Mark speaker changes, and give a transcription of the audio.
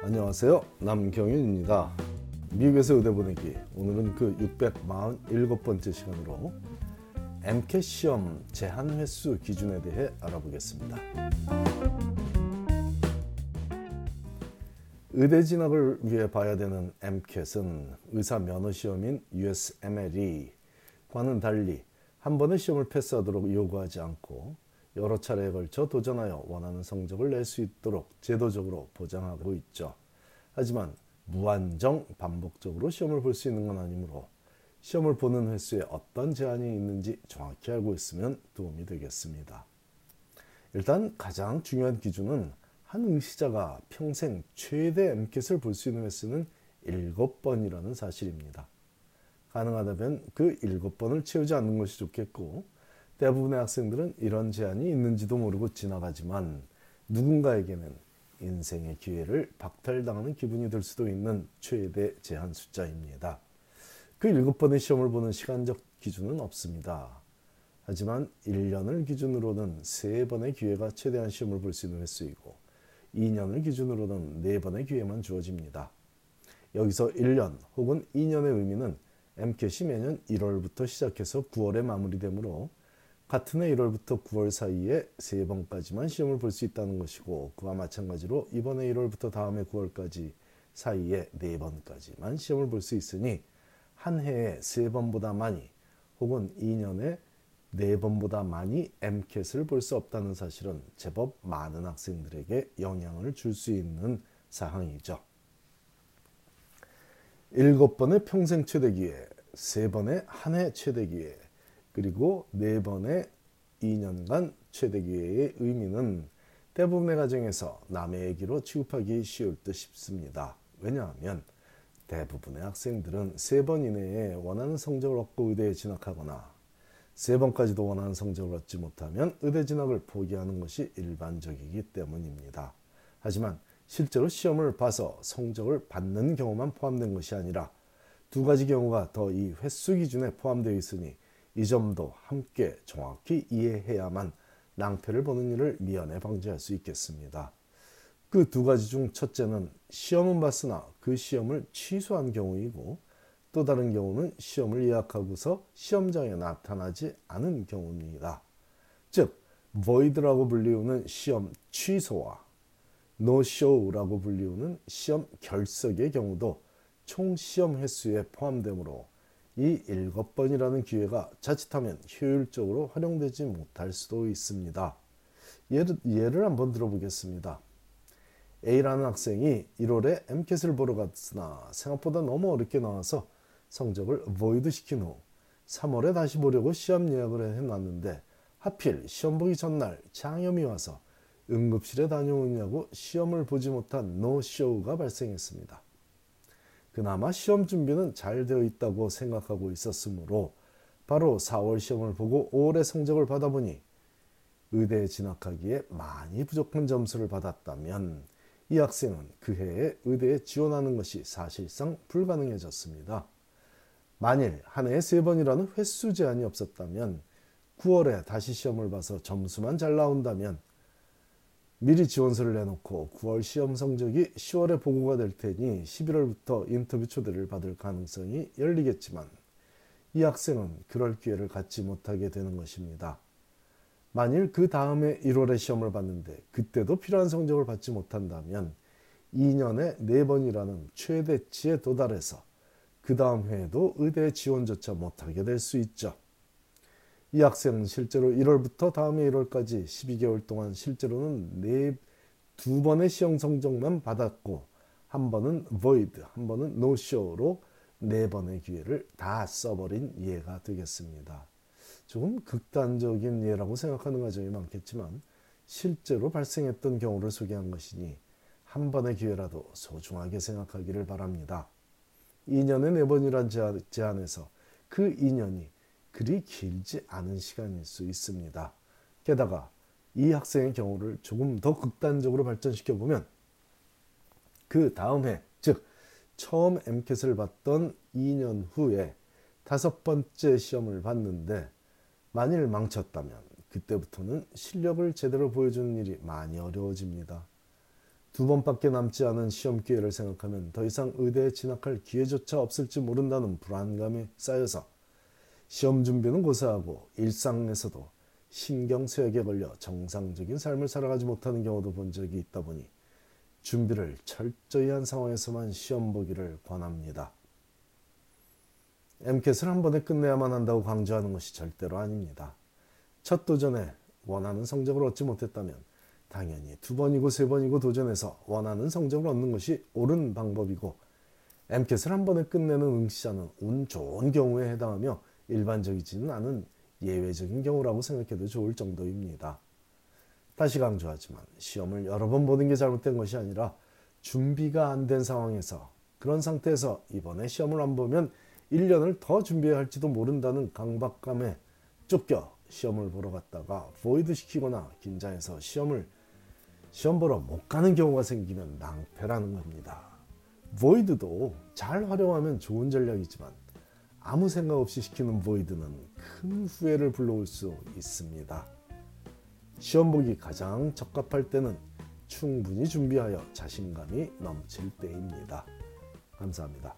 Speaker 1: 안녕하세요. 남경윤입니다. 미국에서 의대 보내기 오늘은 그 647번째 시간으로 MCAT 시험 제한 횟수 기준에 대해 알아보겠습니다. 의대 진학을 위해 봐야 되는 MCAT은 의사 면허 시험인 USMLE과는 달리 한 번의 시험을 패스하도록 요구하지 않고 여러 차례에 걸쳐 도전하여 원하는 성적을 낼 수 있도록 제도적으로 보장하고 있죠. 하지만 무한정 반복적으로 시험을 볼 수 있는 건 아니므로 시험을 보는 횟수에 어떤 제한이 있는지 정확히 알고 있으면 도움이 되겠습니다. 일단 가장 중요한 기준은 한 응시자가 평생 최대 MCAT을 볼 수 있는 횟수는 7번이라는 사실입니다. 가능하다면 그 7번을 채우지 않는 것이 좋겠고 대부분의 학생들은 이런 제한이 있는지도 모르고 지나가지만 누군가에게는 인생의 기회를 박탈당하는 기분이 들 수도 있는 최대 제한 숫자입니다. 그 7번의 시험을 보는 시간적 기준은 없습니다. 하지만 1년을 기준으로는 3번의 기회가 최대한 시험을 볼 수 있는 횟수이고 2년을 기준으로는 4번의 기회만 주어집니다. 여기서 1년 혹은 2년의 의미는 MCAT이 매년 1월부터 시작해서 9월에 마무리되므로 같은 해 1월부터 9월 사이에 세 번까지만 시험을 볼 수 있다는 것이고 그와 마찬가지로 이번에 1월부터 다음해 9월까지 사이에 네 번까지만 시험을 볼 수 있으니 한 해에 세 번보다 많이 혹은 2년에 네 번보다 많이 MCAT을 볼 수 없다는 사실은 제법 많은 학생들에게 영향을 줄 수 있는 사항이죠. 일곱 번의 평생 최대 기회, 세 번의 한 해 최대 기회, 그리고 네 번의 2년간 최대 기회의 의미는 대부분의 가정에서 남의 얘기로 취급하기 쉬울 듯 싶습니다. 왜냐하면 대부분의 학생들은 세 번 이내에 원하는 성적을 얻고 의대에 진학하거나 세 번까지도 원하는 성적을 얻지 못하면 의대 진학을 포기하는 것이 일반적이기 때문입니다. 하지만 실제로 시험을 봐서 성적을 받는 경우만 포함된 것이 아니라 두 가지 경우가 더 이 횟수 기준에 포함되어 있으니 이 점도 함께 정확히 이해해야만 낭패를 보는 일을 미연에 방지할 수 있겠습니다. 그 두 가지 중 첫째는 시험은 봤으나 그 시험을 취소한 경우이고 또 다른 경우는 시험을 예약하고서 시험장에 나타나지 않은 경우입니다. 즉, void라고 불리우는 시험 취소와 no-show라고 불리우는 시험 결석의 경우도 총 시험 횟수에 포함되므로 이 일곱 번이라는 기회가 자칫하면 효율적으로 활용되지 못할 수도 있습니다. 예를, 예를 한번 들어보겠습니다. A라는 학생이 1월에 MCAT을 보러 갔으나 생각보다 너무 어렵게 나와서 성적을 void 시킨 후 3월에 다시 보려고 시험 예약을 해놨는데 하필 시험 보기 전날 장염이 와서 응급실에 다녀오냐고 시험을 보지 못한 노쇼가 발생했습니다. 그나마 시험 준비는 잘 되어 있다고 생각하고 있었으므로 바로 4월 시험을 보고 5월에 성적을 받아보니 의대에 진학하기에 많이 부족한 점수를 받았다면 이 학생은 그 해에 의대에 지원하는 것이 사실상 불가능해졌습니다. 만일 한 해에 세 번이라는 횟수 제한이 없었다면 9월에 다시 시험을 봐서 점수만 잘 나온다면 미리 지원서를 내놓고 9월 시험 성적이 10월에 보고가 될 테니 11월부터 인터뷰 초대를 받을 가능성이 열리겠지만 이 학생은 그럴 기회를 갖지 못하게 되는 것입니다. 만일 그 다음에 1월에 시험을 봤는데 그때도 필요한 성적을 받지 못한다면 2년에 4번이라는 최대치에 도달해서 그 다음 해에도 의대 지원조차 못하게 될 수 있죠. 이 학생은 실제로 1월부터 다음해 1월까지 12개월 동안 실제로는 네, 두 번의 시험 성적만 받았고 한 번은 void, 한 번은 no show로 네 번의 기회를 다 써버린 예가 되겠습니다. 조금 극단적인 예라고 생각하는 가정이 많겠지만 실제로 발생했던 경우를 소개한 것이니 한 번의 기회라도 소중하게 생각하기를 바랍니다. 2년에 네 번이란 제한에서 그 2년이 그리 길지 않은 시간일 수 있습니다. 게다가 이 학생의 경우를 조금 더 극단적으로 발전시켜 보면 그 다음 해, 즉 처음 MCAT을 봤던 2년 후에 다섯 번째 시험을 봤는데 만일 망쳤다면 그때부터는 실력을 제대로 보여주는 일이 많이 어려워집니다. 두 번밖에 남지 않은 시험 기회를 생각하면 더 이상 의대에 진학할 기회조차 없을지 모른다는 불안감이 쌓여서 시험 준비는 고사하고 일상에서도 신경쇠약에 걸려 정상적인 삶을 살아가지 못하는 경우도 본 적이 있다 보니 준비를 철저히 한 상황에서만 시험 보기를 권합니다. MCAT을 한 번에 끝내야만 한다고 강조하는 것이 절대로 아닙니다. 첫 도전에 원하는 성적을 얻지 못했다면 당연히 두 번이고 세 번이고 도전해서 원하는 성적을 얻는 것이 옳은 방법이고 MCAT을 한 번에 끝내는 응시자는 운 좋은 경우에 해당하며 일반적이지는 않은 예외적인 경우라고 생각해도 좋을 정도입니다. 다시 강조하지만 시험을 여러 번 보는 게 잘못된 것이 아니라 준비가 안 된 상황에서 그런 상태에서 이번에 시험을 안 보면 1년을 더 준비해야 할지도 모른다는 강박감에 쫓겨 시험을 보러 갔다가 void 시키거나 긴장해서 시험을 시험 보러 못 가는 경우가 생기면 낭패라는 겁니다. void도 잘 활용하면 좋은 전략이지만 아무 생각 없이 시키는 void는 큰 후회를 불러올 수 있습니다. 시험 보기 가장 적합할 때는 충분히 준비하여 자신감이 넘칠 때입니다. 감사합니다.